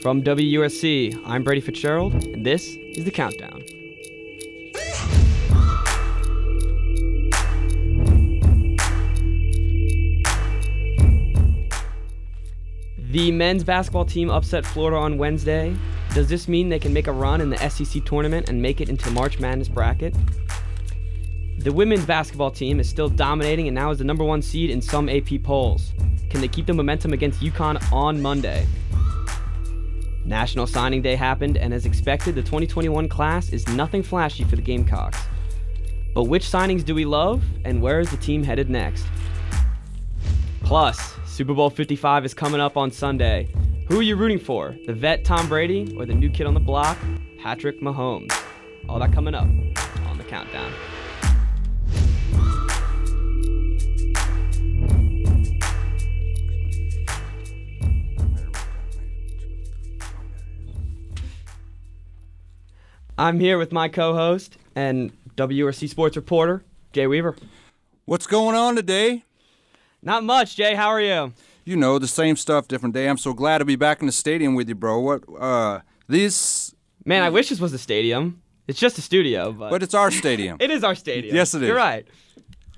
From WUSC, I'm Brady Fitzgerald, and this is The Countdown. The men's basketball team upset Florida on Wednesday. Does this mean they can make a run in the SEC tournament and make it into March Madness bracket? The women's basketball team is still dominating and now is the number one seed in some AP polls. Can they keep the momentum against UConn on Monday? National Signing Day happened, and as expected, the 2021 class is nothing flashy for the Gamecocks. But which signings do we love, and where is the team headed next? Plus, Super Bowl 55 is coming up on Sunday. Who are you rooting for? The vet Tom Brady or the new kid on the block, Patrick Mahomes? All that coming up on the countdown. I'm here with my co-host and WRC sports reporter, Jay Weaver. What's going on today? Not much, Jay. How are you? You know, the same stuff, different day. I'm so glad to be back in the stadium with you, bro. What uh these Man, I wish this was a stadium. It's just a studio, but, but it's our stadium. it is our stadium. Yes, it is. You're right.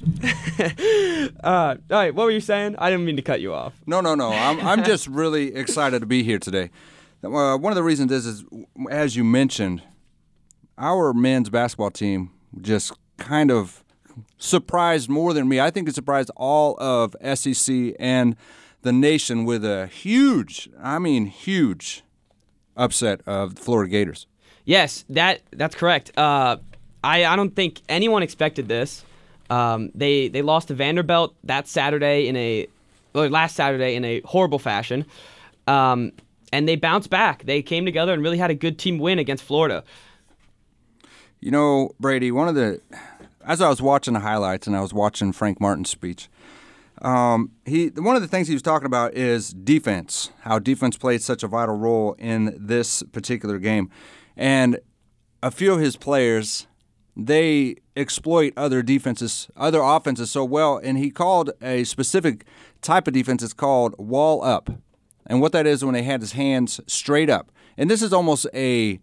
uh, all right, what were you saying? I didn't mean to cut you off. No, no, no. I'm I'm just really excited to be here today. Uh, one of the reasons is, is, as you mentioned, our men's basketball team just kind of surprised more than me. I think it surprised all of SEC and the nation with a huge, I mean, huge upset of the Florida Gators. Yes, that that's correct. Uh, I I don't think anyone expected this. Um, they they lost to Vanderbilt that Saturday in a or last Saturday in a horrible fashion. Um, and they bounced back. They came together and really had a good team win against Florida. You know, Brady, one of the as I was watching the highlights and I was watching Frank Martin's speech, um, he one of the things he was talking about is defense, how defense played such a vital role in this particular game, and a few of his players they exploit other defenses, other offenses so well, and he called a specific type of defense. It's called wall up, and what that is when they had his hands straight up, and this is almost a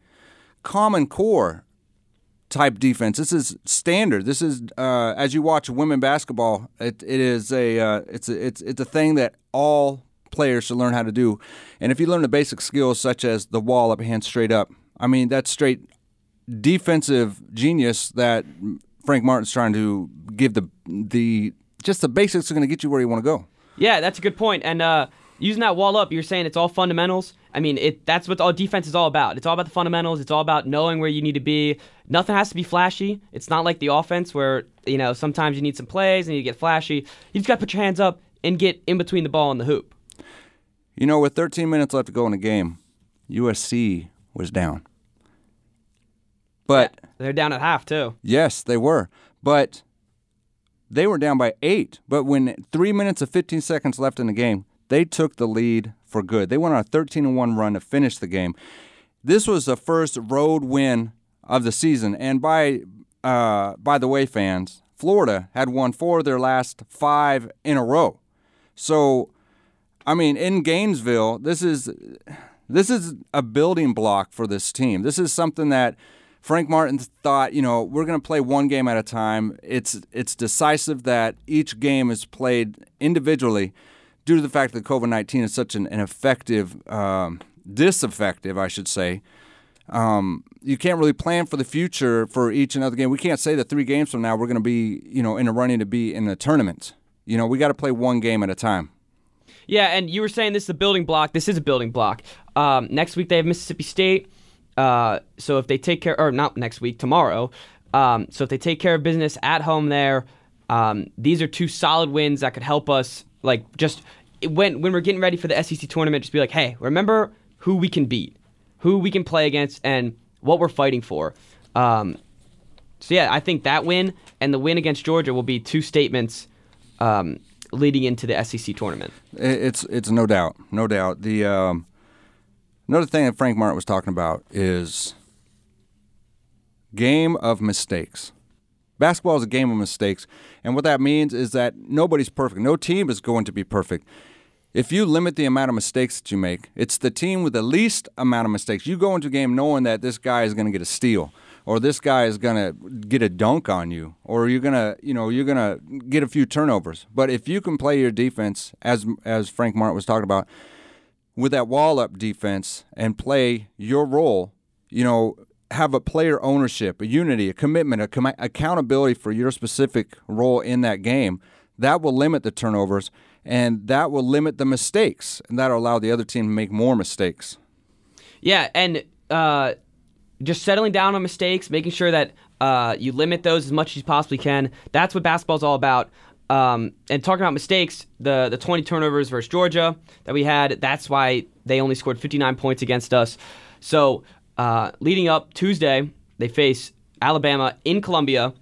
common core type defense. This is standard. This is uh, as you watch women basketball. It, it is a uh, it's a, it's it's a thing that all players should learn how to do. And if you learn the basic skills such as the wall up, hand straight up, I mean that's straight defensive genius that Frank Martin's trying to give the the just the basics are going to get you where you want to go. Yeah, that's a good point. And uh, using that wall up, you're saying it's all fundamentals. I mean, it that's what all defense is all about. It's all about the fundamentals. It's all about knowing where you need to be. Nothing has to be flashy. It's not like the offense where you know sometimes you need some plays and you get flashy. You just got to put your hands up and get in between the ball and the hoop. You know, with 13 minutes left to go in the game, USC was down. But yeah, they're down at half too. Yes, they were. But they were down by eight. But when three minutes of 15 seconds left in the game, they took the lead for good. They went on a 13 1 run to finish the game. This was the first road win of the season. And by uh, by the way, fans, Florida had won four of their last five in a row. So, I mean, in Gainesville, this is this is a building block for this team. This is something that Frank Martin thought, you know, we're going to play one game at a time. It's it's decisive that each game is played individually due to the fact that COVID 19 is such an, an effective, um, I should say, um, you can't really plan for the future for each and other game. We can't say that three games from now we're going to be, you know, in a running to be in the tournament. You know, we got to play one game at a time. Yeah, and you were saying this is a building block. This is a building block. Um, next week they have Mississippi State. Uh, so if they take care, or not next week, tomorrow. Um, so if they take care of business at home there, um, these are two solid wins that could help us. Like just when when we're getting ready for the SEC tournament, just be like, hey, remember who we can beat, who we can play against, and what we're fighting for. Um, so yeah, I think that win and the win against Georgia will be two statements um, leading into the SEC tournament. It's it's no doubt, no doubt. The um, another thing that Frank Martin was talking about is game of mistakes. Basketball is a game of mistakes, and what that means is that nobody's perfect. No team is going to be perfect. if you limit the amount of mistakes that you make, it's the team with the least amount of mistakes. You go into a game knowing that this guy is going to get a steal, or this guy is going to get a dunk on you, or you're going to, you know, you're going to get a few turnovers. But if you can play your defense, as as Frank Martin was talking about, with that wall up defense and play your role, you know, have a player ownership, a unity, a commitment, a com- accountability for your specific role in that game. That will limit the turnovers and that will limit the mistakes, and that'll allow the other team to make more mistakes. Yeah, and uh, just settling down on mistakes, making sure that uh, you limit those as much as you possibly can. That's what basketball's all about. Um, and talking about mistakes, the the 20 turnovers versus Georgia that we had, that's why they only scored 59 points against us. So uh, leading up Tuesday, they face Alabama in Columbia.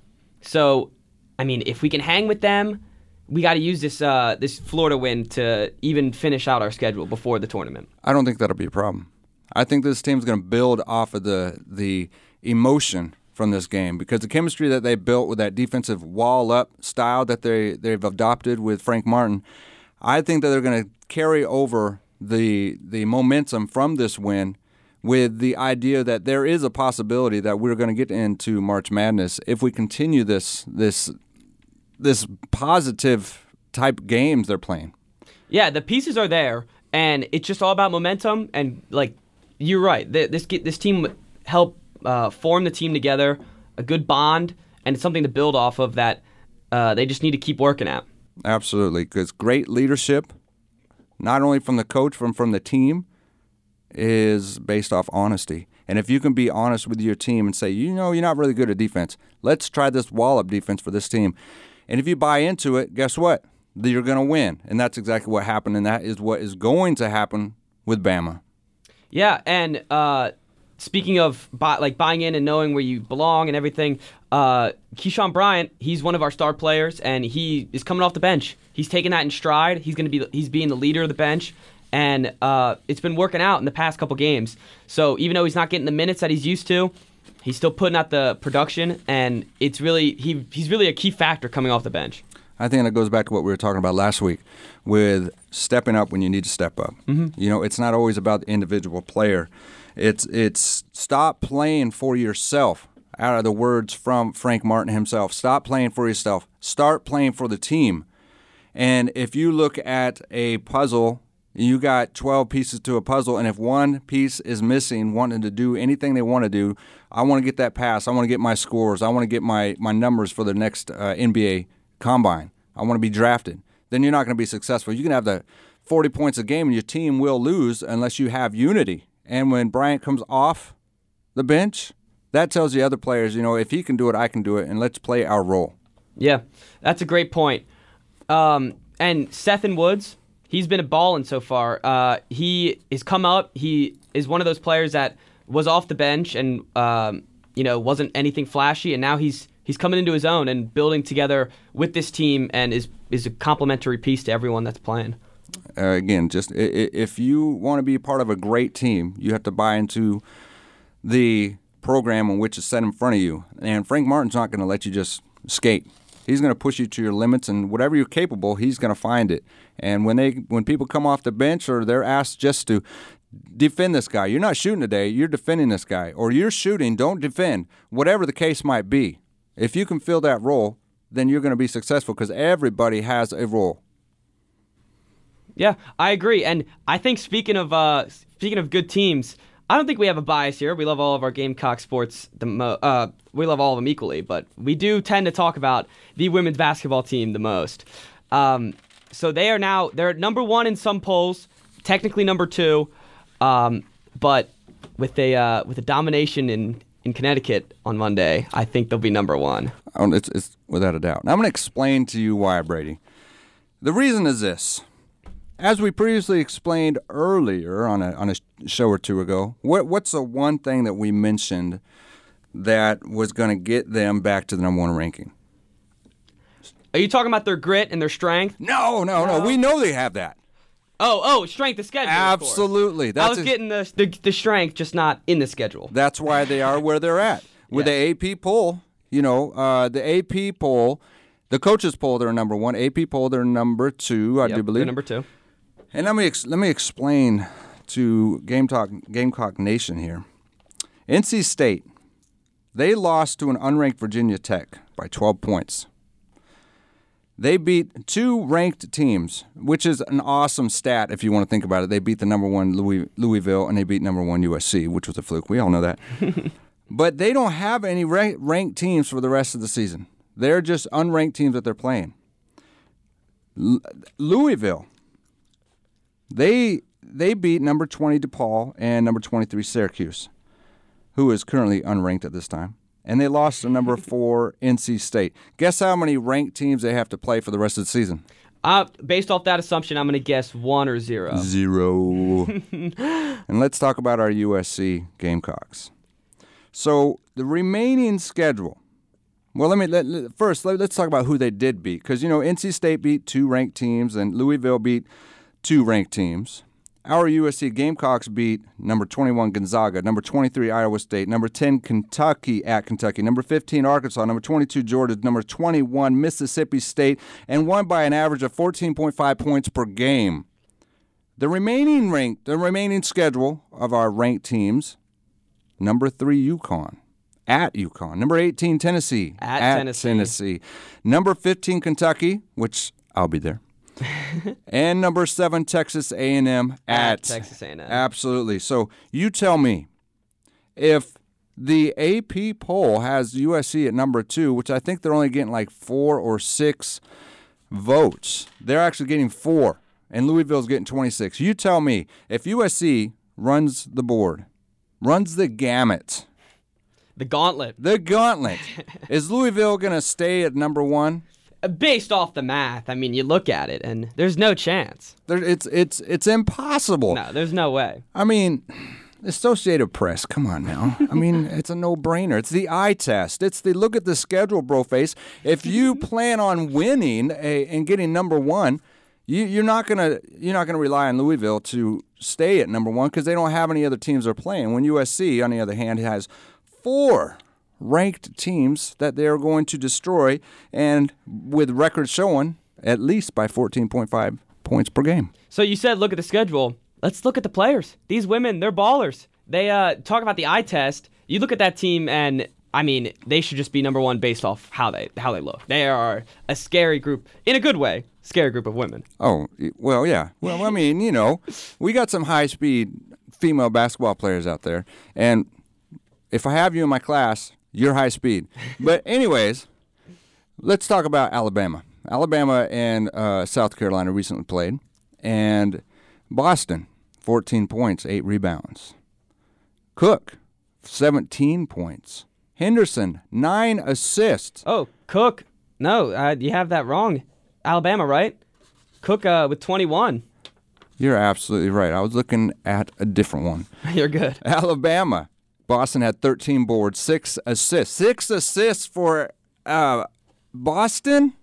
So, I mean, if we can hang with them, we got to use this uh, this Florida win to even finish out our schedule before the tournament. I don't think that'll be a problem. I think this team's going to build off of the the emotion from this game because the chemistry that they built with that defensive wall up style that they they've adopted with Frank Martin, I think that they're going to carry over the the momentum from this win with the idea that there is a possibility that we're going to get into March Madness if we continue this this this positive type games they're playing. Yeah, the pieces are there, and it's just all about momentum. And like you're right, this this team helped uh, form the team together, a good bond, and it's something to build off of that. Uh, they just need to keep working at. Absolutely, because great leadership, not only from the coach, from from the team, is based off honesty. And if you can be honest with your team and say, you know, you're not really good at defense, let's try this wall up defense for this team. And if you buy into it, guess what? You're going to win. And that's exactly what happened. And that is what is going to happen with Bama. Yeah. And uh, speaking of buy, like buying in and knowing where you belong and everything, uh, Keyshawn Bryant, he's one of our star players, and he is coming off the bench. He's taking that in stride. He's going to be he's being the leader of the bench, and uh, it's been working out in the past couple games. So even though he's not getting the minutes that he's used to, He's still putting out the production, and it's really he he's really a key factor coming off the bench. I think that goes back to what we were talking about last week with stepping up when you need to step up. Mm-hmm. You know, it's not always about the individual player. It's it's stop playing for yourself. Out of the words from Frank Martin himself, stop playing for yourself. Start playing for the team. And if you look at a puzzle you got 12 pieces to a puzzle and if one piece is missing wanting to do anything they want to do i want to get that pass i want to get my scores i want to get my, my numbers for the next uh, nba combine. I want to be drafted. Then you're not going to be successful. You can have the 40 points a game and your team will lose unless you have unity. And when bryant comes off the bench that tells the other players you know if he can do it i can do it and let's play our role. Yeah that's a great point. Um, and Seventh Woods he's been a balling so far. Uh, he has come up. He is one of those players that was off the bench and um, you know wasn't anything flashy, and now he's he's coming into his own and building together with this team, and is is a complementary piece to everyone that's playing. Uh, again, just if you want to be part of a great team, you have to buy into the program which is set in front of you. And Frank Martin's not going to let you just skate. He's going to push you to your limits, and whatever you're capable, he's going to find it. And when they when people come off the bench or they're asked just to defend this guy, you're not shooting today, you're defending this guy, or you're shooting, don't defend. Whatever the case might be, if you can fill that role, then you're going to be successful because everybody has a role. Yeah, I agree, and I think speaking of uh, speaking of good teams. I don't think we have a bias here. We love all of our Gamecock sports. The mo- uh, we love all of them equally, but we do tend to talk about the women's basketball team the most. Um, so they are now they're number one in some polls, technically number two, um, but with a uh, with a domination in in Connecticut on Monday, I think they'll be number one. It's, it's without a doubt. Now I'm going to explain to you why, Brady. The reason is this. As we previously explained earlier on a, on a show or two ago, what, what's the one thing that we mentioned that was going to get them back to the number one ranking? Are you talking about their grit and their strength? No, no, no. no. We know they have that. Oh, oh, strength of schedule. Absolutely. That's I was a, getting the, the, the strength, just not in the schedule. That's why they are where they're at. With yes. the AP poll, you know, uh, the AP poll, the coaches poll, they're number one. AP poll, they're number two, I yep, do believe. number two. And let me ex- let me explain to Game Talk Gamecock Nation here. NC State, they lost to an unranked Virginia Tech by 12 points. They beat two ranked teams, which is an awesome stat if you want to think about it. They beat the number one Louis, Louisville and they beat number one USC, which was a fluke. We all know that. but they don't have any rank, ranked teams for the rest of the season. They're just unranked teams that they're playing. L- Louisville, they they beat number 20 DePaul and number 23 Syracuse, who is currently unranked at this time and they lost to number four NC State. Guess how many ranked teams they have to play for the rest of the season? Uh, based off that assumption, I'm going to guess one or zero. Zero. and let's talk about our USC Gamecocks. So the remaining schedule. Well, let me let, let, first let, us talk about who they did beat because you know NC State beat two ranked teams and Louisville beat two ranked teams. Our USC Gamecocks beat number 21 Gonzaga, number 23 Iowa State, number 10 Kentucky at Kentucky, number 15 Arkansas, number 22 Georgia, number 21 Mississippi State, and won by an average of 14.5 points per game. The remaining rank, the remaining schedule of our ranked teams: number three UConn, at UConn, number 18 Tennessee, at, at Tennessee. Tennessee, number 15 Kentucky, which I'll be there. And number seven, Texas A&M at, At Texas A&M. Absolutely. So you tell me, if the AP poll has USC at number two, which I think they're only getting like four or six votes, they're actually getting four, and Louisville's getting 26. You tell me, if USC runs the board, runs the gamut, The gauntlet. the gauntlet, is Louisville going to stay at number one? Based off the math, I mean, you look at it and there's no chance. There, it's it's it's impossible. No, there's no way. I mean, Associated Press, come on now. I mean, it's a no-brainer. It's the eye test. It's the look at the schedule, bro face. If you plan on winning a, and getting number one, you, you're not gonna you're not gonna rely on Louisville to stay at number one because they don't have any other teams they're playing. When USC, on the other hand, has four ranked teams that they are going to destroy, and with records showing at least by 14.5 points per game. So you said look at the schedule. Let's look at the players. These women, they're ballers. They uh, talk about the eye test. You look at that team, and I mean, they should just be number one based off how they how they look. They are a scary group in a good way. Scary group of women. Oh, well, yeah. Well, I mean, you know, we got some high speed female basketball players out there. And if I have you in my class, you're high speed. But, anyways, let's talk about Alabama. Alabama and uh, South Carolina recently played. And Boston, 14 points, 8 rebounds. Cooke, 17 points. Henderson, 9 assists. Oh, Cooke. No, uh, you have that wrong. Alabama, right? Cooke uh, with 21. You're absolutely right. I was looking at a different one. You're good. Alabama. Boston had 13 boards, six assists. Six assists for uh, Boston?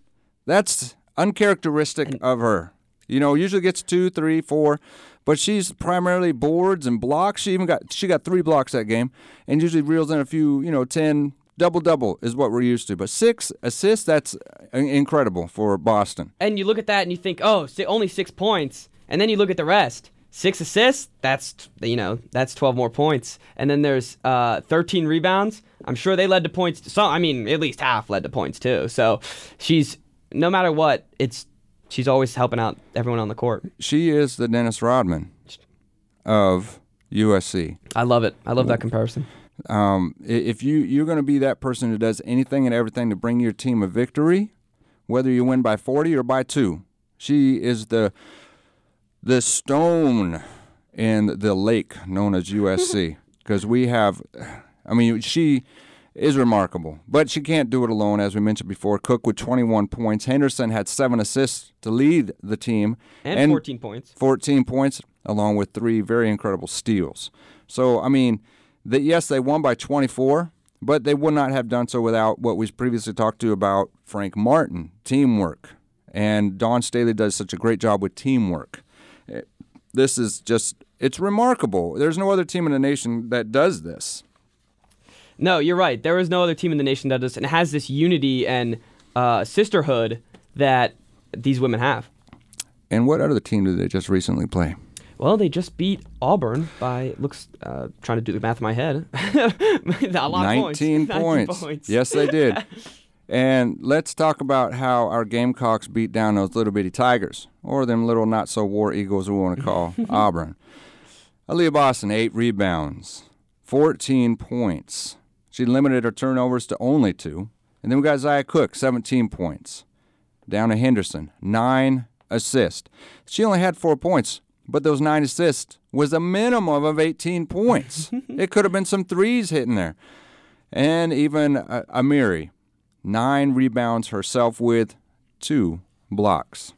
That's uncharacteristic of her. You know, usually gets two, three, four, but she's primarily boards and blocks. She even got she got three blocks that game, and usually reels in a few. You know, ten double double is what we're used to. But six assists, that's incredible for Boston. And you look at that and you think, oh, only six points. And then you look at the rest. Six assists, that's, you know, that's 12 more points. And then there's uh, 13 rebounds. I'm sure they led to points. So, I mean, at least half led to points, too. So she's, no matter what, it's, she's always helping out everyone on the court. She is the Dennis Rodman of USC. I love it. I love that comparison. Um, if you you're going to be that person who does anything and everything to bring your team a victory, whether you win by 40 or by two, she is the the stone in the lake known as USC because mm-hmm. we have. I mean, she is remarkable, but she can't do it alone. As we mentioned before, Cooke with 21 points. Henderson had seven assists to lead the team, And, 14 points. 14 points, along with three very incredible steals. So, I mean, that yes, they won by 24, but they would not have done so without what we previously talked to about Frank Martin, teamwork. And Dawn Staley does such a great job with teamwork. This is just, it's remarkable. There's no other team in the nation that does this. No, you're right. There is no other team in the nation that does and has this unity and uh, sisterhood that these women have. And what other team did they just recently play? Well, they just beat Auburn by looks uh, trying to do the math in my head. a lot 19 of points. 19 points. Yes, they did. and let's talk about how our Gamecocks beat down those little bitty Tigers, or them little not so war eagles we want to call Auburn. Aliyah Boston, eight rebounds, 14 points. She limited her turnovers to only two. And then we got Zia Cooke, 17 points. Down to Henderson, nine assists. She only had four points, but those nine assists was a minimum of 18 points. it could have been some threes hitting there. And even uh, Amihere, nine rebounds herself with two blocks.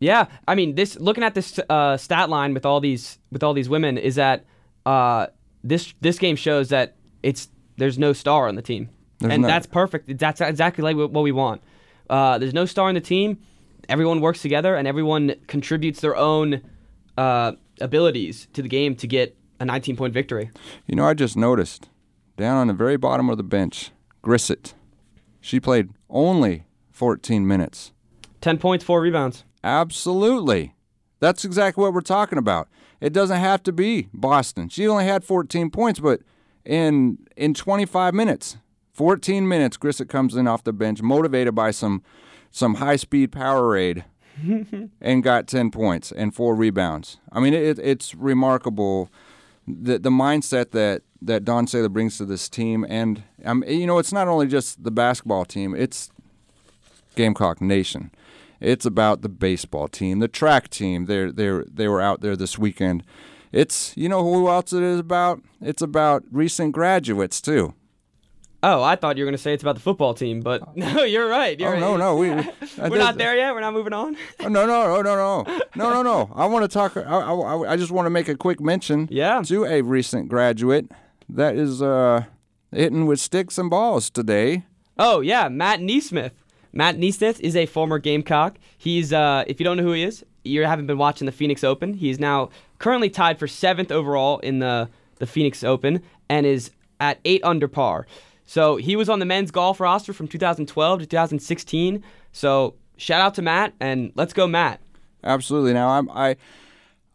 Yeah, I mean, this looking at this uh, stat line with all these with all these women is that uh, this this game shows that it's there's no star on the team, There's and not. that's perfect. That's exactly like what we want. Uh, there's no star on the team. Everyone works together, and everyone contributes their own uh, abilities to the game to get a 19 point victory. You know, I just noticed down on the very bottom of the bench, Grissett. She played only 14 minutes. 10 points, four rebounds. Absolutely. That's exactly what we're talking about. It doesn't have to be Boston. She only had 14 points, but in in 25 minutes, 14 minutes, Grissett comes in off the bench, motivated by some some high speed Powerade, and got 10 points and four rebounds. I mean, it, it's remarkable the the mindset that that Dawn Staley brings to this team, and um, you know, it's not only just the basketball team; it's Gamecock Nation. It's about the baseball team, the track team. They they they were out there this weekend. It's you know who else it is about? It's about recent graduates too. Oh, I thought you were going to say it's about the football team, but no, you're right. You're oh, right. no, no. We, we're not there yet. We're not moving on. oh, no, no, no, no, no. No, no, no. I want to talk. I, I, I just want to make a quick mention yeah. to a recent graduate that is uh hitting with sticks and balls today. Oh yeah, Matt NeSmith. Matt NeSmith is a former Gamecock. He's uh, if you don't know who he is, you haven't been watching the Phoenix Open. He's now currently tied for seventh overall in the the Phoenix Open and is at eight under par. So he was on the men's golf roster from 2012 to 2016. So shout out to Matt and let's go, Matt. Absolutely. Now I'm I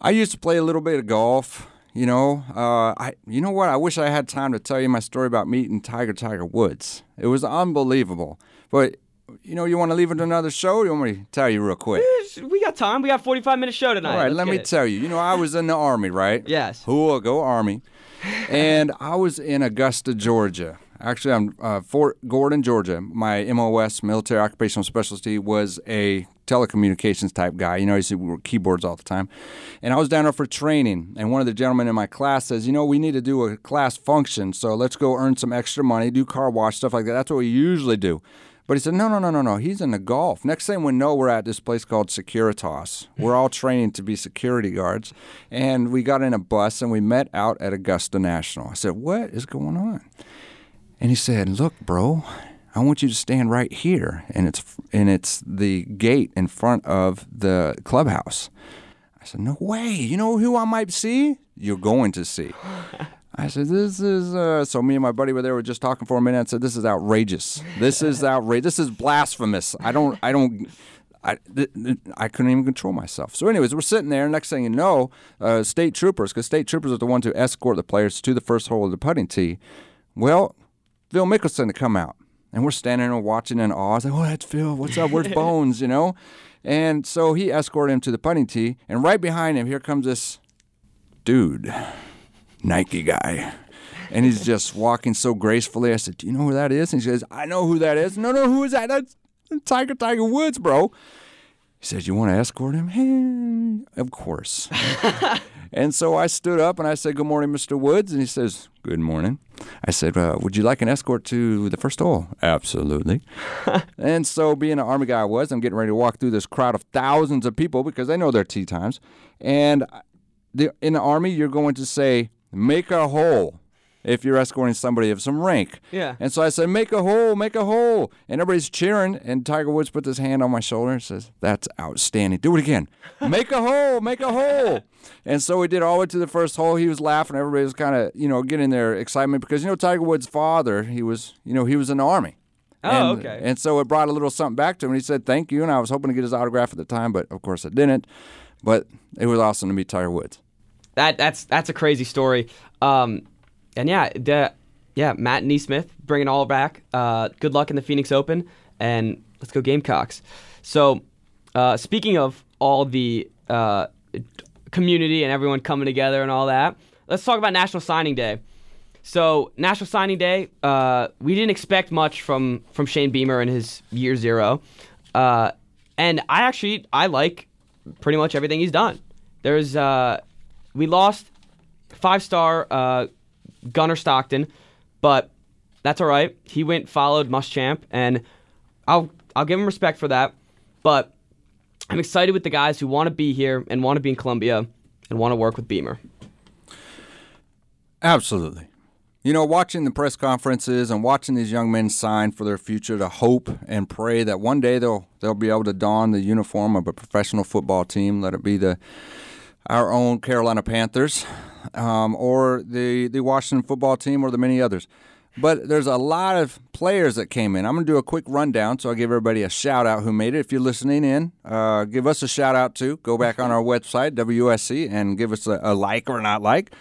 I used to play a little bit of golf. You know, uh, I you know what? I wish I had time to tell you my story about meeting Tiger Tiger Woods. It was unbelievable. But you know, you want to leave it to another show? Or you want me to tell you real quick? We got time. We got 45 minute show tonight. All right, Let's let me it. tell you. You know, I was in the army, right? Yes. Whoa, go Army. and I was in Augusta, Georgia. Actually, I'm uh, Fort Gordon, Georgia. My MOS, military occupational specialty, was a telecommunications type guy. You know, he's to keyboards all the time. And I was down there for training. And one of the gentlemen in my class says, you know, we need to do a class function. So let's go earn some extra money, do car wash, stuff like that. That's what we usually do. But he said, no, no, no, no, no. He's in the golf. Next thing we know, we're at this place called Securitas. We're all training to be security guards. And we got in a bus and we met out at Augusta National. I said, what is going on? And he said, look, bro, I want you to stand right here. And it's, and it's the gate in front of the clubhouse. I said, no way. You know who I might see? You're going to see. I said, "This is." Uh... So me and my buddy were there. We were just talking for a minute. I said, "This is outrageous. This is outrageous. This is blasphemous. I don't. I don't." I, th- th- I couldn't even control myself. So, anyways, we're sitting there. Next thing you know, uh, state troopers, because state troopers are the ones who escort the players to the first hole of the putting tee. Well, Phil Mickelson to come out, and we're standing there watching in awe. I was like, "Oh, that's Phil. What's up? Where's Bones?" You know. And so he escorted him to the putting tee, and right behind him, here comes this dude. Nike guy. And he's just walking so gracefully. I said, Do you know who that is? And he says, I know who that is. No, no, who is that? That's Tiger Tiger Woods, bro. He says, You want to escort him? Hey, of course. and so I stood up and I said, Good morning, Mr. Woods. And he says, Good morning. I said, uh, Would you like an escort to the first hole? Absolutely. and so, being an Army guy I was, I'm getting ready to walk through this crowd of thousands of people because they know their tea times. And the, in the Army, you're going to say, Make a hole if you're escorting somebody of some rank. Yeah. And so I said, make a hole, make a hole. And everybody's cheering. And Tiger Woods put his hand on my shoulder and says, that's outstanding. Do it again. make a hole, make a hole. And so we did all the way to the first hole. He was laughing. Everybody was kind of, you know, getting their excitement because, you know, Tiger Woods' father, he was, you know, he was in the Army. Oh, and, okay. And so it brought a little something back to him. And he said thank you, and I was hoping to get his autograph at the time, but of course I didn't. But it was awesome to meet Tiger Woods. That that's that's a crazy story. Um, and yeah, the, yeah, Matt NeSmith bringing all back. Uh, good luck in the Phoenix Open, and let's go Gamecocks. So, uh, speaking of all the uh, community and everyone coming together and all that, let's talk about National Signing Day. So, National Signing Day, uh, we didn't expect much from from Shane Beamer in his year zero, uh, and I actually I like pretty much everything he's done. There's uh, we lost five star Gunnar Stockton, but that's all right. He went followed Muschamp, and I'll I'll give him respect for that. But I'm excited with the guys who want to be here and want to be in Columbia and want to work with Beamer. Absolutely. You know, watching the press conferences and watching these young men sign for their future to hope and pray that one day they'll they'll be able to don the uniform of a professional football team, let it be the our own Carolina Panthers, um, or the the Washington football team, or the many others. But there's a lot of players that came in. I'm going to do a quick rundown, so I'll give everybody a shout out who made it. If you're listening in, uh, give us a shout out too. Go back on our website, WSC, and give us a, a like or not like.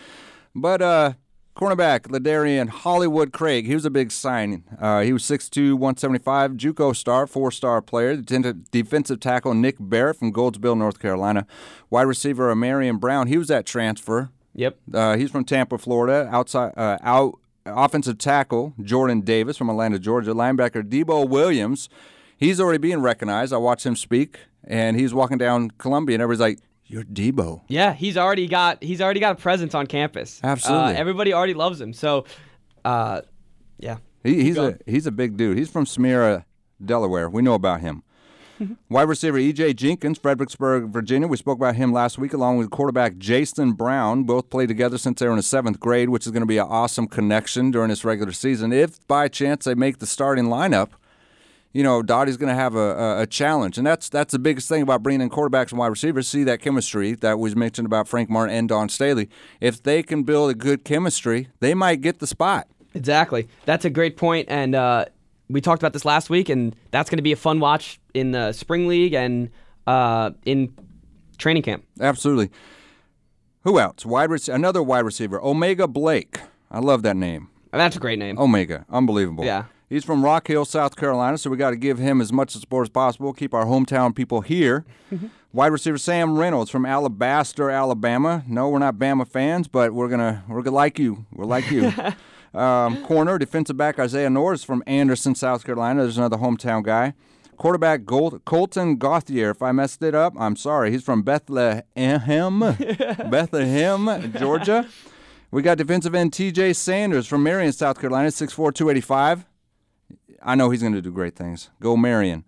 But uh, cornerback, Ladarian Hollywood Craig, he was a big signing. Uh, he was 6'2, 175, Juco star, four star player. Defensive tackle Nick Barrett from Goldsboro, North Carolina. Wide receiver Marion Brown, he was that transfer. Yep. Uh, he's from Tampa, Florida. Outside, uh, out offensive tackle Jordan Davis from Atlanta, Georgia. Linebacker Debo Williams, he's already being recognized. I watched him speak, and he's walking down Columbia, and everybody's like, "You're Debo." Yeah, he's already got he's already got a presence on campus. Absolutely. Uh, everybody already loves him. So, uh, yeah. He, he's a he's a big dude. He's from Smyrna, Delaware. We know about him. Wide receiver E.J. Jenkins, Fredericksburg, Virginia. We spoke about him last week, along with quarterback Jason Brown. Both played together since they were in the seventh grade, which is going to be an awesome connection during this regular season. If by chance they make the starting lineup, you know Dottie's going to have a, a, a challenge, and that's that's the biggest thing about bringing in quarterbacks and wide receivers. See that chemistry that was mentioned about Frank Martin and Dawn Staley. If they can build a good chemistry, they might get the spot. Exactly. That's a great point, and uh, we talked about this last week, and that's going to be a fun watch in the spring league and uh, in training camp. Absolutely. Who else? Wide rec- another wide receiver, Omega Blake. I love that name. That's a great name. Omega, unbelievable. Yeah. He's from Rock Hill, South Carolina, so we got to give him as much support as possible. Keep our hometown people here. Wide receiver Sam Reynolds from Alabaster, Alabama. No, we're not Bama fans, but we're gonna we're gonna like you. We're like you. um, corner defensive back Isaiah Norris from Anderson, South Carolina. There's another hometown guy. Quarterback Colton Gauthier. If I messed it up, I'm sorry. He's from Bethlehem, Bethlehem, Georgia. We got defensive end T.J. Sanders from Marion, South Carolina, 6'4", 285. I know he's going to do great things. Go Marion.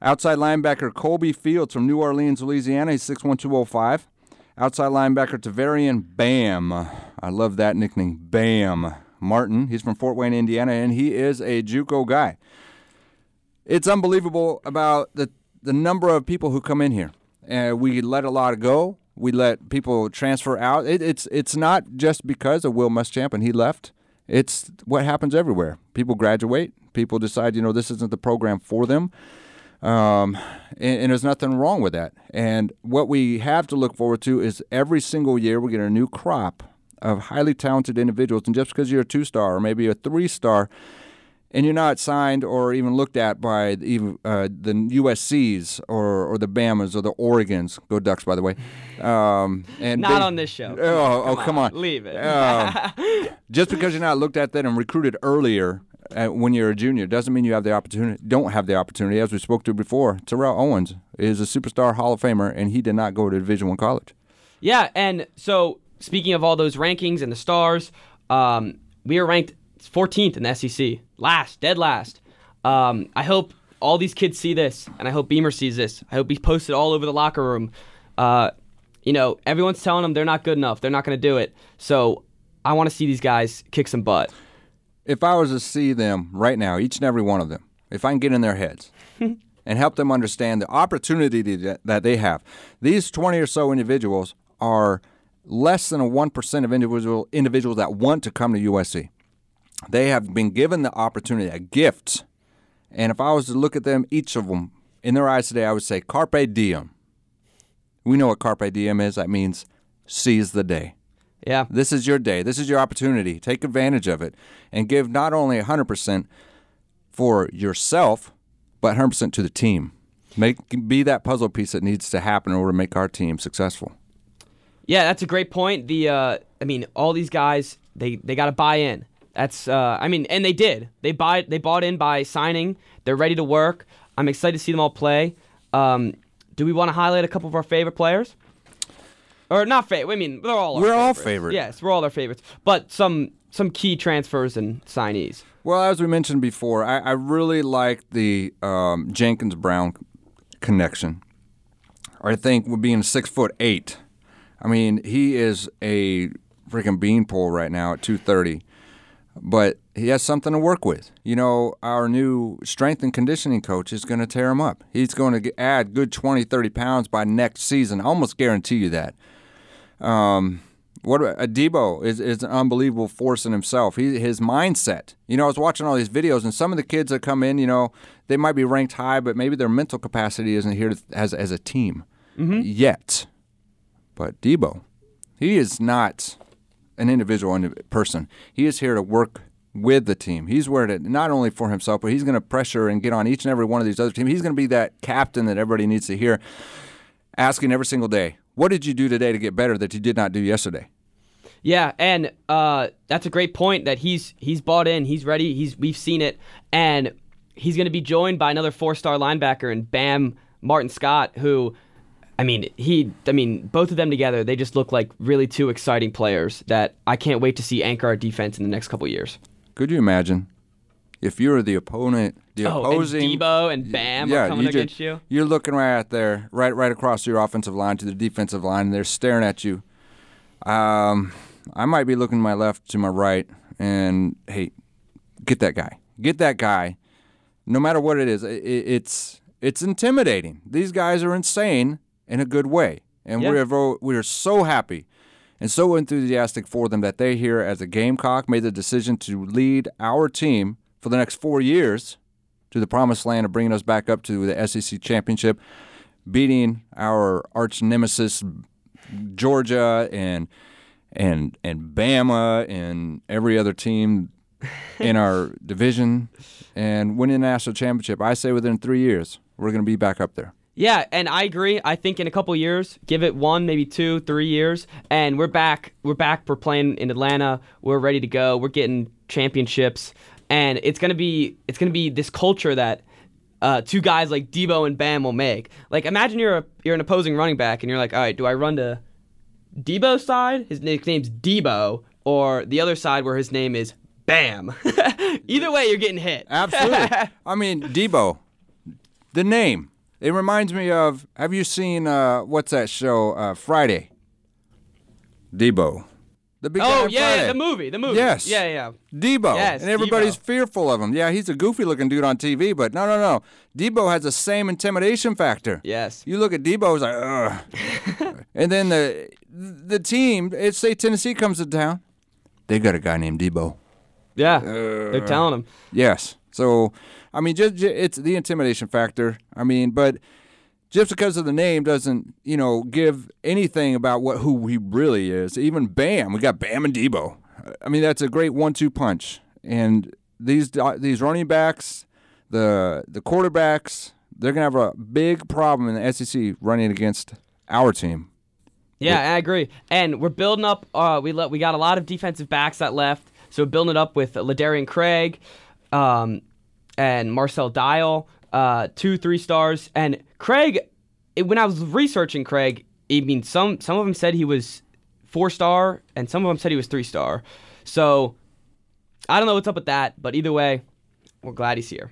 Outside linebacker Colby Fields from New Orleans, Louisiana. He's 6'1", 205. Outside linebacker Tavarian Bam. I love that nickname, Bam. Martin. He's from Fort Wayne, Indiana, and he is a JUCO guy. It's unbelievable about the the number of people who come in here. Uh, we let a lot go. We let people transfer out. It, it's it's not just because of Will Muschamp and he left. It's what happens everywhere. People graduate. People decide, you know, this isn't the program for them. Um, and, and there's nothing wrong with that. And what we have to look forward to is every single year we get a new crop of highly talented individuals. And just because you're a two star or maybe a three star, and you're not signed or even looked at by the, uh, the USC's or, or the Bamas or the Oregons. Go Ducks, by the way. Um, and Not they- on this show. Oh, oh, come on. Leave it. Um, just because you're not looked at then and recruited earlier uh, when you're a junior doesn't mean you have the opportunity. Don't have the opportunity, as we spoke to before. Terrell Owens is a superstar Hall of Famer, and he did not go to Division One college. Yeah, and so speaking of all those rankings and the stars, um, we are ranked 14th in the SEC, last, dead last. Um, I hope all these kids see this, and I hope Beamer sees this. I hope he's posted all over the locker room. Uh, you know, everyone's telling them they're not good enough, they're not going to do it. So I want to see these guys kick some butt. If I was to see them right now, each and every one of them, if I can get in their heads and help them understand the opportunity that that they have, these 20 or so individuals are less than a 1% of individual individuals that want to come to USC. They have been given the opportunity, a gift, And if I was to look at them, each of them, in their eyes today, I would say carpe diem. We know what carpe diem is. That means seize the day. Yeah. This is your day. This is your opportunity. Take advantage of it and give not only 100% for yourself, but 100% to the team. Make be that puzzle piece that needs to happen in order to make our team successful. Yeah, that's a great point. The uh, I mean, all these guys they they got to buy in. That's uh, I mean, and they did. They buy they bought in by signing. They're ready to work. I'm excited to see them all play. Um, do we want to highlight a couple of our favorite players? Or not favorite? I mean, they're all our We're all favorites. favorite. Yes, we're all their favorites. But some some key transfers and signees. Well, as we mentioned before, I, I really like the um, Jenkins Brown connection. I think with being six foot eight, I mean he is a freaking beanpole right now at two thirty, but he has something to work with. You know, our new strength and conditioning coach is going to tear him up. He's going to add good 20, 30 pounds by next season. I almost guarantee you that. Um, what about- Debo is, is an unbelievable force in himself. He, his mindset. You know, I was watching all these videos, and some of the kids that come in, you know, they might be ranked high, but maybe their mental capacity isn't here to, as as a team yet. But Debo, he is not an individual person. He is here to work with the team. He's where to not only for himself, but he's going to pressure and get on each and every one of these other teams. He's going to be that captain that everybody needs to hear, asking every single day, "What did you do today to get better that you did not do yesterday?" Yeah, and uh, that's a great point that he's he's bought in, he's ready, he's we've seen it, and he's going to be joined by another four-star linebacker and Bam Martin Scott, who, I mean, he, I mean, both of them together, they just look like really two exciting players that I can't wait to see anchor our defense in the next couple years. Could you imagine if you're the opponent, the Oh, opposing and Debo and Bam yeah, are coming you against just, you. You're looking right out there, right, right across your offensive line to the defensive line, and they're staring at you. Um, I might be looking to my left, to my right, and hey, get that guy, get that guy. No matter what it is, i i- it's it's intimidating. These guys are insane in a good way, and Yeah. we are we are so happy and so enthusiastic for them that they here as a Gamecock made the decision to lead our team for the next four years to the promised land of bringing us back up to the SEC championship, beating our arch nemesis Georgia and and and Bama and every other team in our division and winning the national championship. I say within three years we're going to be back up there. Yeah, and I agree. I think in a couple years, give it one, maybe two, three years, and we're back. We're back. We're playing in Atlanta. We're ready to go. We're getting championships, and it's gonna be it's gonna be this culture that uh, two guys like Debo and Bam will make. Like, imagine you're a you're an opposing running back, and you're like, all right, do I run to Debo's side? His nickname's Debo, or the other side where his name is Bam. Either way, you're getting hit. Absolutely. I mean, Debo, the name. It reminds me of have you seen uh, what's that show? Uh, Friday. Debo. The big Oh on yeah, the movie, the movie. Yes. Yeah, yeah. Debo. Yes, and everybody's Debo. fearful of him. Yeah, he's a goofy looking dude on TV, but no, no, no. Debo has the same intimidation factor. Yes. You look at Debo, it's like, ugh. and then the the team, it's say Tennessee comes to town, they got a guy named Debo. Yeah. They're telling him. Yes. So, I mean, just, it's the intimidation factor. I mean, but just because of the name doesn't, you know, give anything about what who he really is. Even Bam, we got Bam and Debo. I mean, that's a great one-two punch. And these these running backs, the the quarterbacks, they're gonna have a big problem in the SEC running against our team. Yeah, I agree. And we're building up. Uh, we let we got a lot of defensive backs that left, so building it up with Ladarian Craig, um, and Marcel Dial, uh, two three stars. And Craig, it, when I was researching Craig, I mean some some of them said he was four star, and some of them said he was three star. So I don't know what's up with that, but either way, we're glad he's here.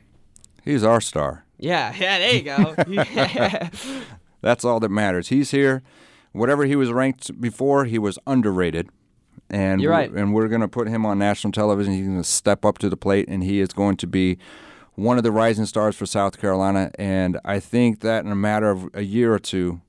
He's our star. Yeah, yeah, there you go. That's all that matters. He's here. Whatever he was ranked before, he was underrated. And You're right. And we're going to put him on national television. He's going to step up to the plate, and he is going to be one of the rising stars for South Carolina. And I think that in a matter of a year or two,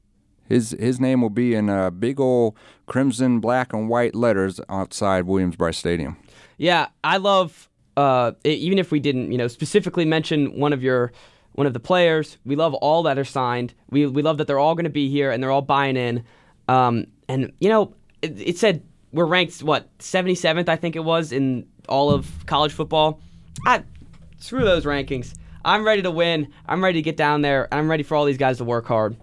his his name will be in uh, big old crimson, black, and white letters outside Williams-Brice Stadium. Yeah, I love uh, e- even if we didn't, you know, specifically mention one of your one of the players, we love all that are signed. We we love that they're all going to be here and they're all buying in. Um, and you know, it, it said we're ranked what 77th, I think it was, in all of college football. I screw those rankings. I'm ready to win. I'm ready to get down there. I'm ready for all these guys to work hard.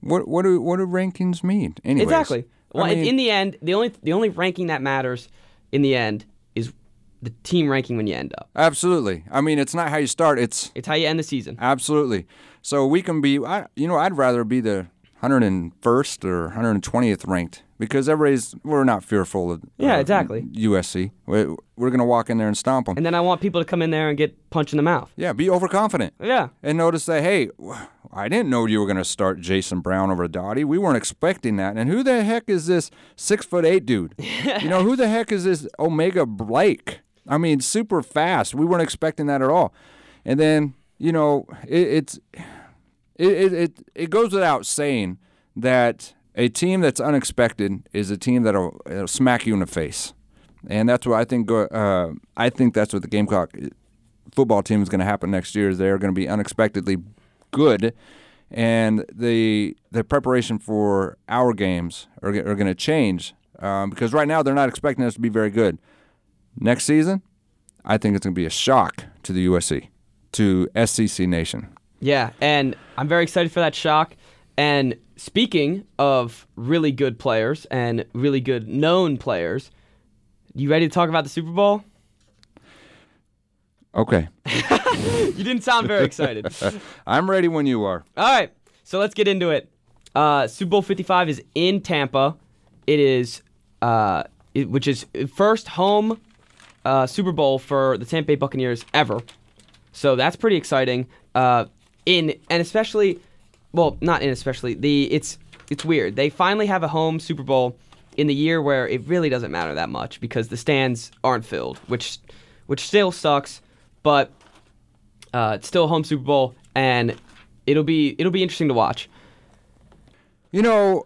What what do what do rankings mean? Anyways, Exactly. Well, I in- mean, in the end, the only the only ranking that matters in the end is the team ranking when you end up. absolutely. I mean, it's not how you start. It's It's how you end the season. absolutely. So we can be. I, you know, I'd rather be the 101st or 120th ranked because everybody's we're not fearful of Yeah, uh, exactly. USC. We're, we're gonna walk in there and stomp them. And then I want people to come in there and get punched in the mouth. yeah, be overconfident. Yeah. and notice that hey i didn't know you were going to start jason brown over dottie we weren't expecting that and who the heck is this six foot eight dude you know who the heck is this omega blake i mean super fast we weren't expecting that at all and then you know it, it's it, it, it, goes without saying that a team that's unexpected is a team that'll, it'll smack you in the face and that's what i think uh, i think that's what the gamecock football team is going to happen next year they're going to be unexpectedly good, and the the preparation for our games are, are going to change um, because right now they're not expecting us to be very good. Next season, I think it's going to be a shock to the USC, to SEC Nation. Yeah, and I'm very excited for that shock. And speaking of really good players and really good known players, you ready to talk about the Super Bowl? Okay, You didn't sound very excited. I'm ready when you are. All right, so let's get into it. Uh, Super Bowl 55 is in Tampa. It is, uh, it, which is first home uh, Super Bowl for the Tampa Bay Buccaneers ever. So that's pretty exciting. Uh, in and especially, well, not in especially the it's it's weird. They finally have a home Super Bowl in the year where it really doesn't matter that much because the stands aren't filled, which which still sucks, but uh, it's still a home Super Bowl, and it'll be it'll be interesting to watch. You know,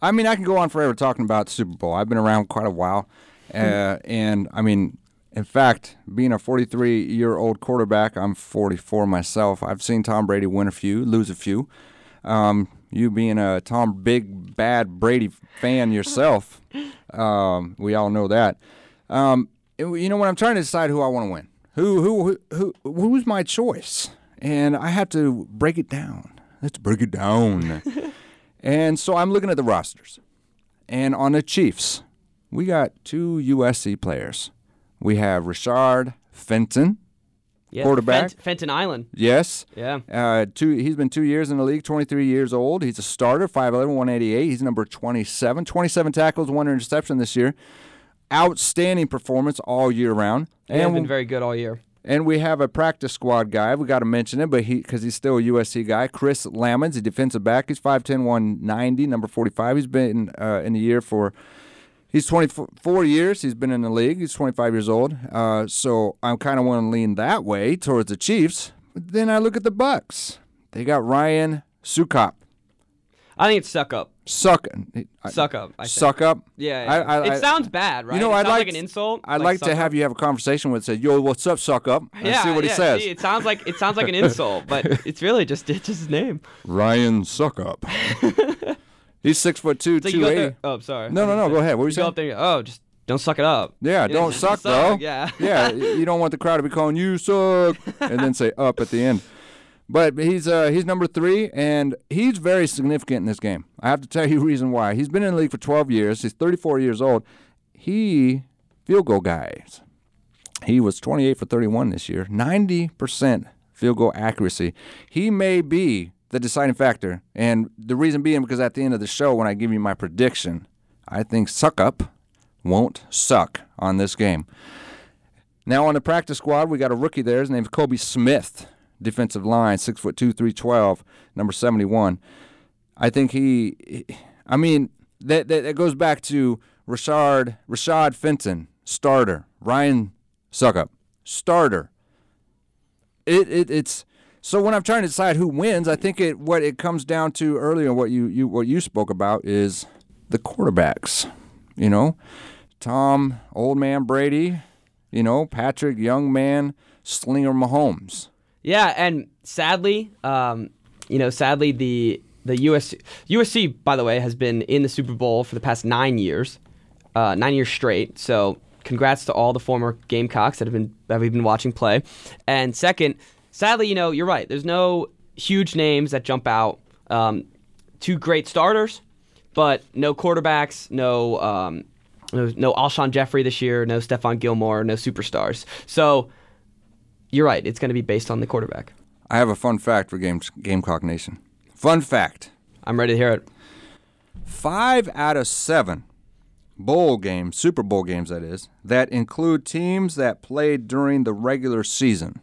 I mean, I can go on forever talking about Super Bowl. I've been around quite a while, uh, and I mean, in fact, being a 43 year old quarterback, I'm 44 myself. I've seen Tom Brady win a few, lose a few. Um, you being a Tom Big Bad Brady fan yourself, um, we all know that. Um, you know, when I'm trying to decide who I want to win, who who who who who's my choice, and I have to break it down. Let's break it down. And so I'm looking at the rosters. And on the Chiefs, we got two USC players. We have Richard Fenton. Yeah, Quarterback. Fent- Fenton Island. Yes. Yeah. Uh, two, he's been two years in the league, 23 years old. He's a starter, 5'11, 188. He's number 27. 27 tackles, one interception this year. Outstanding performance all year round. They have And been very good all year. and we have a practice squad guy. We got to mention him, but he because he's still a USC guy. Chris Lammons, a defensive back. He's 5'10", 190, number 45. He's been uh, in the year for he's 24 years. He's been in the league. He's 25 years old. Uh, so I'm kind of want to lean that way towards the Chiefs. But then I look at the Bucks. They got Ryan Succop. I think it's suck up. Suck. Suck up. I think. Suck up. Yeah. I, I, it I- sounds bad, right? You know, it I'd like like an insult. I'd like, suck to up. have you have a conversation with say, "Yo, what's up, suck up?" and Yeah, see what he yeah, says. see, it sounds like it sounds like an insult, but it's really just it's just his name. Ryan Succop. He's six foot two, So two eighty. Oh, sorry. No, no, no. Go ahead. What were you You go up there. Oh, just don't suck it up. Yeah, Yeah, don't suck, suck, bro. yeah. yeah. You don't want the crowd to be calling you suck, and then say up at the end. But he's uh, he's number three, and he's very significant in this game. I have to tell you the reason why. He's been in the league for 12 years. He's 34 years old. He field goal guys. He was 28 for 31 this year, 90% field goal accuracy. He may be the deciding factor, and the reason being because at the end of the show, when I give you my prediction, I think suck up won't suck on this game. Now on the practice squad, we got a rookie there. His name's Kobe Smith, defensive line, six foot two, three twelve, number seventy one. I think he, I mean, that, that that goes back to Rashard Rashad Fenton, starter. Ryan Succop, starter. It, it it's so when I'm trying to decide who wins, I think it what it comes down to earlier what you, you what you spoke about is the quarterbacks. You know, Tom, old man Brady, You know, Patrick Young Man, Slinger Mahomes. Yeah, and sadly, um, you know, sadly the the USC USC by the way has been in the Super Bowl for the past nine years, uh, nine years straight. So congrats to all the former Gamecocks that have been that we've been watching play. And second, sadly, you know, you're right. There's no huge names that jump out. Um, two great starters, but no quarterbacks, no um, no, no Alshon Jeffery this year, no Stephon Gilmore, no superstars. So you're right. It's going to be based on the quarterback. I have a fun fact for Game, Gamecock Nation. Fun fact. I'm ready to hear it. Five out of seven bowl games, Super Bowl games that is, that include teams that played during the regular season.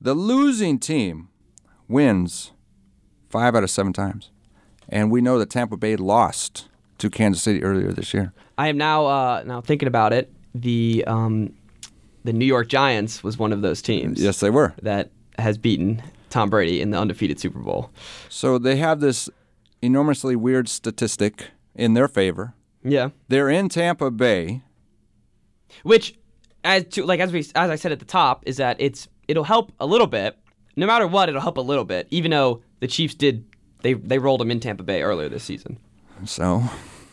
The losing team wins five out of seven times. And we know that Tampa Bay lost to Kansas City earlier this year. I am now uh, now thinking about it. The um, the New York Giants was one of those teams. Yes, they were. That has beaten Tom Brady in the undefeated Super Bowl. So they have this enormously weird statistic in their favor. Yeah. They're in Tampa Bay. Which as to like as we as I said at the top is that it's it'll help a little bit. No matter what, it'll help a little bit even though the Chiefs did they they rolled them in Tampa Bay earlier this season. So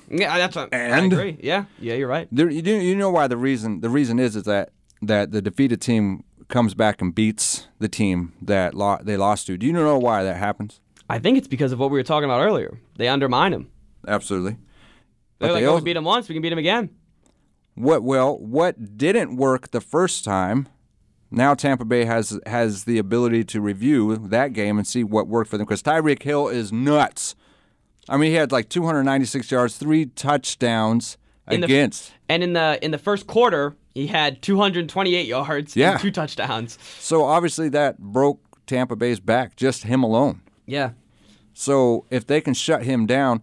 yeah, that's what and I agree. Yeah, yeah, you're right. There, you, you know why the reason the reason is is that that the defeated team comes back and beats the team that lo- they lost to. Do you know why that happens? I think it's because of what we were talking about earlier. They undermine him. Absolutely. They're like, oh, we beat them once, we can beat them again. What? Well, what didn't work the first time? Now Tampa Bay has has the ability to review that game and see what worked for them because Tyreek Hill is nuts. I mean, he had like 296 yards, three touchdowns in against. The, and in the in the first quarter, he had 228 yards yeah. and two touchdowns. So obviously that broke Tampa Bay's back, just him alone. Yeah. So if they can shut him down,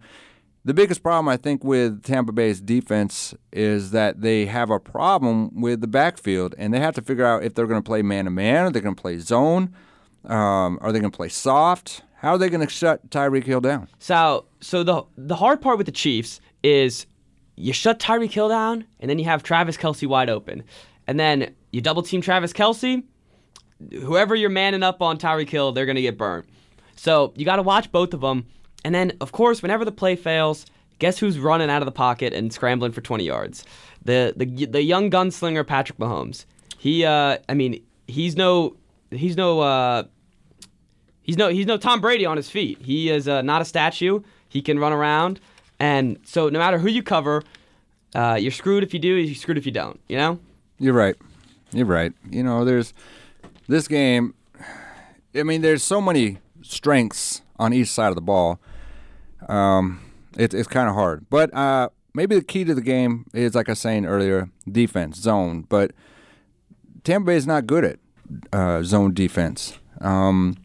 the biggest problem I think with Tampa Bay's defense is that they have a problem with the backfield, and they have to figure out if they're going to play man to man, are they going to play zone, um, are they going to play soft? How are they going to shut Tyreek Hill down? So, so the the hard part with the Chiefs is you shut Tyreek Hill down, and then you have Travis Kelce wide open, and then you double team Travis Kelce. Whoever you're manning up on Tyreek Hill, they're going to get burned. So you got to watch both of them. And then, of course, whenever the play fails, guess who's running out of the pocket and scrambling for 20 yards? The the the young gunslinger Patrick Mahomes. He, uh, I mean, he's no, he's no, uh, he's no, he's no Tom Brady on his feet. He is uh, not a statue. He can run around, and so no matter who you cover, uh, you're screwed if you do. You're screwed if you don't. You know. You're right. You're right. You know, there's this game. I mean, there's so many strengths on each side of the ball um, it, it's kind of hard. But uh, maybe the key to the game is, like I was saying earlier, defense, zone. But Tampa Bay is not good at uh, zone defense. Um,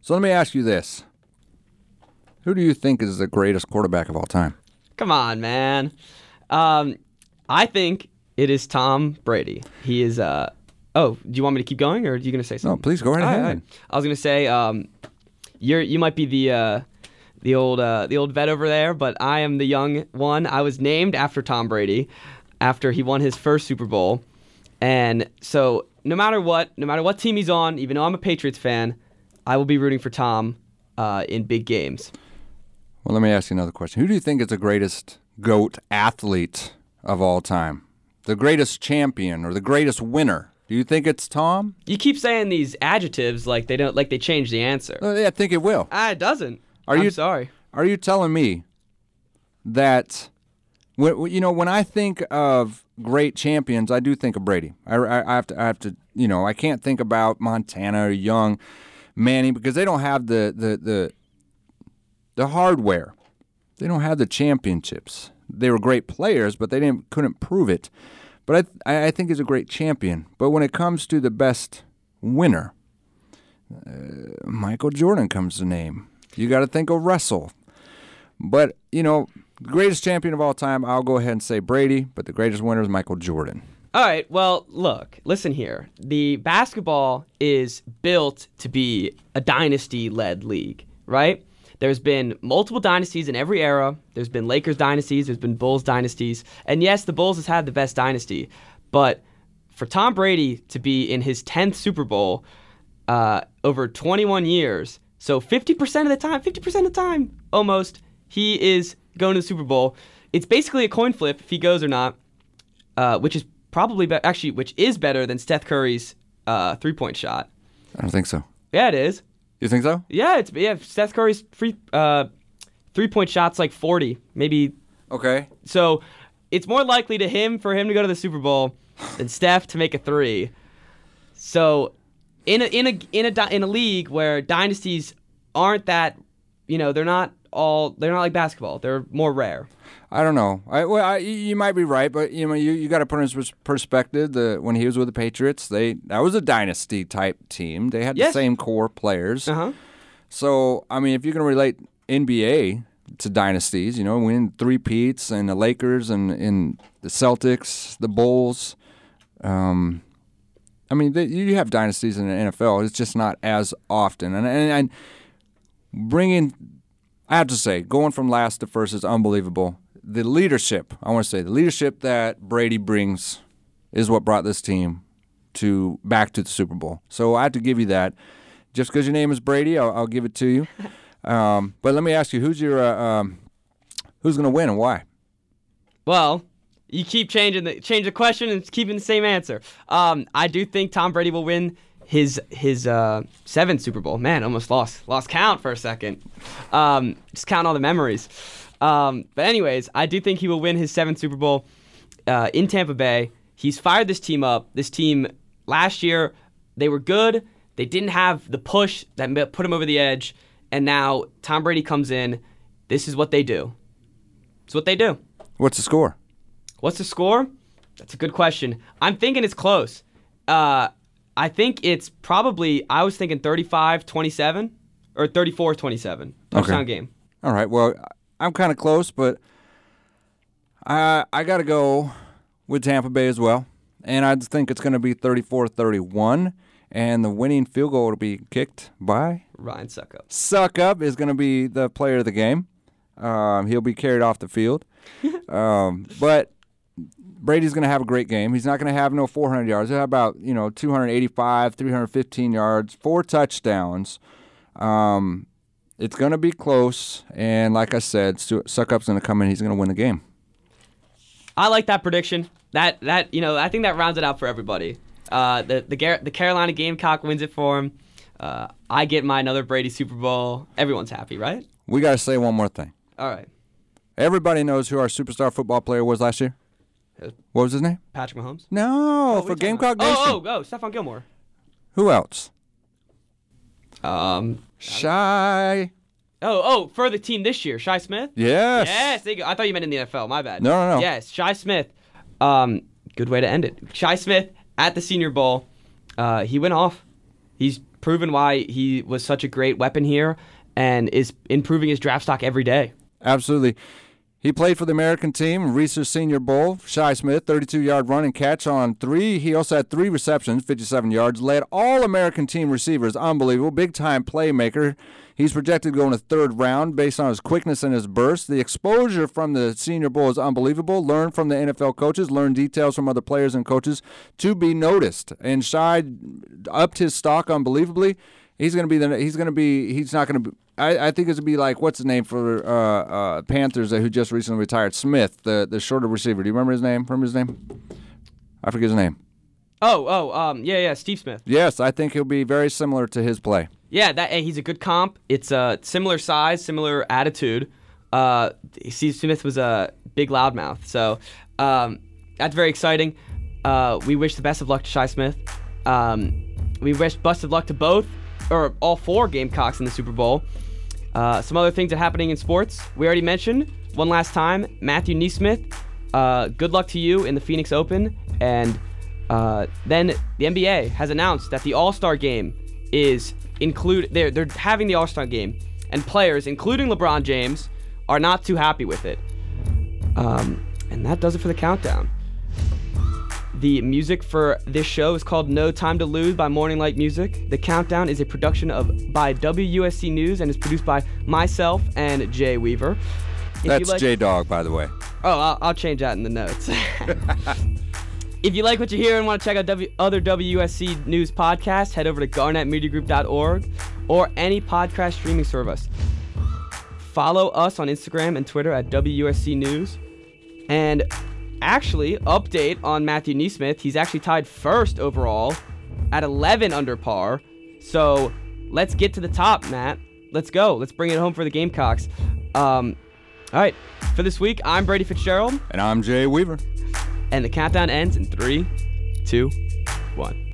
so let me ask you this. Who do you think is the greatest quarterback of all time? Come on, man. Um, I think it is Tom Brady. He is. Uh, oh, do you want me to keep going, or are you going to say something? No, please go right ahead. I was going to say, um, you're you might be the uh, the old uh, the old vet over there, but I am the young one. I was named after Tom Brady after he won his first Super Bowl, and so no matter what, no matter what team he's on, even though I'm a Patriots fan, I will be rooting for Tom uh, in big games. Well, let me ask you another question. Who do you think is the greatest goat athlete of all time? The greatest champion or the greatest winner? Do you think it's Tom? You keep saying these adjectives like they don't like they change the answer. Uh, yeah, I think it will. Ah, it doesn't. Are I'm you sorry? Are you telling me that when you know when I think of great champions, I do think of Brady. I, I, I have to I have to you know I can't think about Montana or Young, Manning because they don't have the the the the hardware. They don't have the championships. They were great players, but they didn't couldn't prove it. But I I think he's a great champion. But when it comes to the best winner, uh, Michael Jordan comes to name. You got to think of Russell. But, you know, greatest champion of all time, I'll go ahead and say Brady, but the greatest winner is Michael Jordan. All right, well, look, listen here. The basketball is built to be a dynasty led league, right? There's been multiple dynasties in every era. There's been Lakers dynasties, there's been Bulls dynasties. And yes, the Bulls has had the best dynasty. But for Tom Brady to be in his 10th Super Bowl uh, over 21 years, so 50% of the time, 50% of the time almost, he is going to the Super Bowl. It's basically a coin flip if he goes or not, uh, which is probably be- actually which is better than Steph Curry's uh, three point shot. I don't think so. Yeah, it is. You think so? Yeah, it's yeah. Steph Curry's free uh, three point shots like 40, maybe. Okay. So it's more likely to him for him to go to the Super Bowl than Steph to make a three. So in a in a in a di- in a league where dynasties aren't that, you know, they're not all they're not like basketball. They're more rare. I don't know. I, well, I, you might be right, but you know, you, you got to put in perspective. The when he was with the Patriots, they that was a dynasty type team. They had Yes. the same core players. Uh huh. So I mean, if you can relate NBA to dynasties, you know, winning three peats and the Lakers and, and the Celtics, the Bulls. Um, I mean, they, you have dynasties in the NFL. It's just not as often. And, and and bringing, I have to say, going from last to first is unbelievable. The leadership, I want to say, the leadership that Brady brings is what brought this team to back to the Super Bowl. So I have to give you that. Just because your name is Brady, I'll, I'll give it to you. Um, but let me ask you, who's your uh, um, who's going to win and why? Well, you keep changing the change the question and keeping the same answer. Um, I do think Tom Brady will win his his uh, seventh Super Bowl. Man, almost lost lost count for a second. Um, just count all the memories. Um, but anyways, I do think he will win his seventh Super Bowl uh, in Tampa Bay. He's fired this team up. This team last year they were good. They didn't have the push that put him over the edge. And now Tom Brady comes in. This is what they do. It's what they do. What's the score? What's the score? That's a good question. I'm thinking it's close. Uh, I think it's probably, I was thinking 35 27 or 34 27. Touchdown game. All right. Well, I'm kind of close, but I I got to go with Tampa Bay as well, and I think it's going to be 34-31, and the winning field goal will be kicked by Ryan Succop. Suck Up is going to be the player of the game. Um, he'll be carried off the field, um, but Brady's going to have a great game. He's not going to have no 400 yards. He'll have about you know 285, 315 yards, four touchdowns. Um, it's going to be close, and like I said, Stu- Suck Up's going to come in. He's going to win the game. I like that prediction. That, that you know, I think that rounds it out for everybody. Uh, the, the, Gar- the Carolina Gamecock wins it for him. Uh, I get my another Brady Super Bowl. Everyone's happy, right? We got to say one more thing. All right. Everybody knows who our superstar football player was last year. What was his name? Patrick Mahomes. No, are for Gamecock about? Nation. Oh, oh, oh, Stephon Gilmore. Who else? Um, Shi. oh, oh, for the team this year, Shi Smith. Yes. Yes, there you go. I thought you meant in the NFL. My bad. No, no, no. Yes, Shi Smith. Um, good way to end it. Shi Smith at the Senior Bowl. Uh, he went off. He's proven why he was such a great weapon here, and is improving his draft stock every day. Absolutely. He played for the American team, Reese's Senior Bowl. Shi Smith, 32 yard run and catch on three. He also had three receptions, 57 yards. Led all American team receivers. Unbelievable. Big time playmaker. He's projected going to third round based on his quickness and his burst. The exposure from the Senior Bowl is unbelievable. Learn from the NFL coaches, learn details from other players and coaches to be noticed. And Shi upped his stock unbelievably. He's gonna be the. He's gonna be. He's not gonna be. I, I think it's gonna be like what's the name for uh, uh, Panthers uh, who just recently retired? Smith, the the shorter receiver. Do you remember his name? Remember his name? I forget his name. Oh, oh, um, yeah, yeah, Steve Smith. Yes, I think he'll be very similar to his play. Yeah, that hey, he's a good comp. It's a similar size, similar attitude. Uh, Steve Smith was a big loudmouth, so um, that's very exciting. Uh, we wish the best of luck to Shi Smith. Um, we wish best of luck to both or all four Gamecocks in the Super Bowl. Uh, some other things that are happening in sports. We already mentioned one last time Matthew NeSmith. Uh, good luck to you in the Phoenix Open. And uh, then the NBA has announced that the All Star game is include. They're they're having the All Star game, and players, including LeBron James, are not too happy with it. Um, and that does it for the countdown. The music for this show is called No Time to Lose by Morning Light Music. The Countdown is a production of by WUSC News and is produced by myself and Jay Weaver. If That's like- J Dog, by the way. Oh, I'll, I'll change that in the notes. if you like what you hear and want to check out w- other WUSC news podcasts, head over to garnetmediagroup.org or any podcast streaming service. Follow us on Instagram and Twitter at WUSC News. And actually, update on Matthew NeSmith. He's actually tied first overall at 11 under par. So let's get to the top, Matt. Let's go. Let's bring it home for the Gamecocks. Um, all right. For this week, I'm Brady Fitzgerald, And I'm Jay Weaver. and the countdown ends in three, two, one.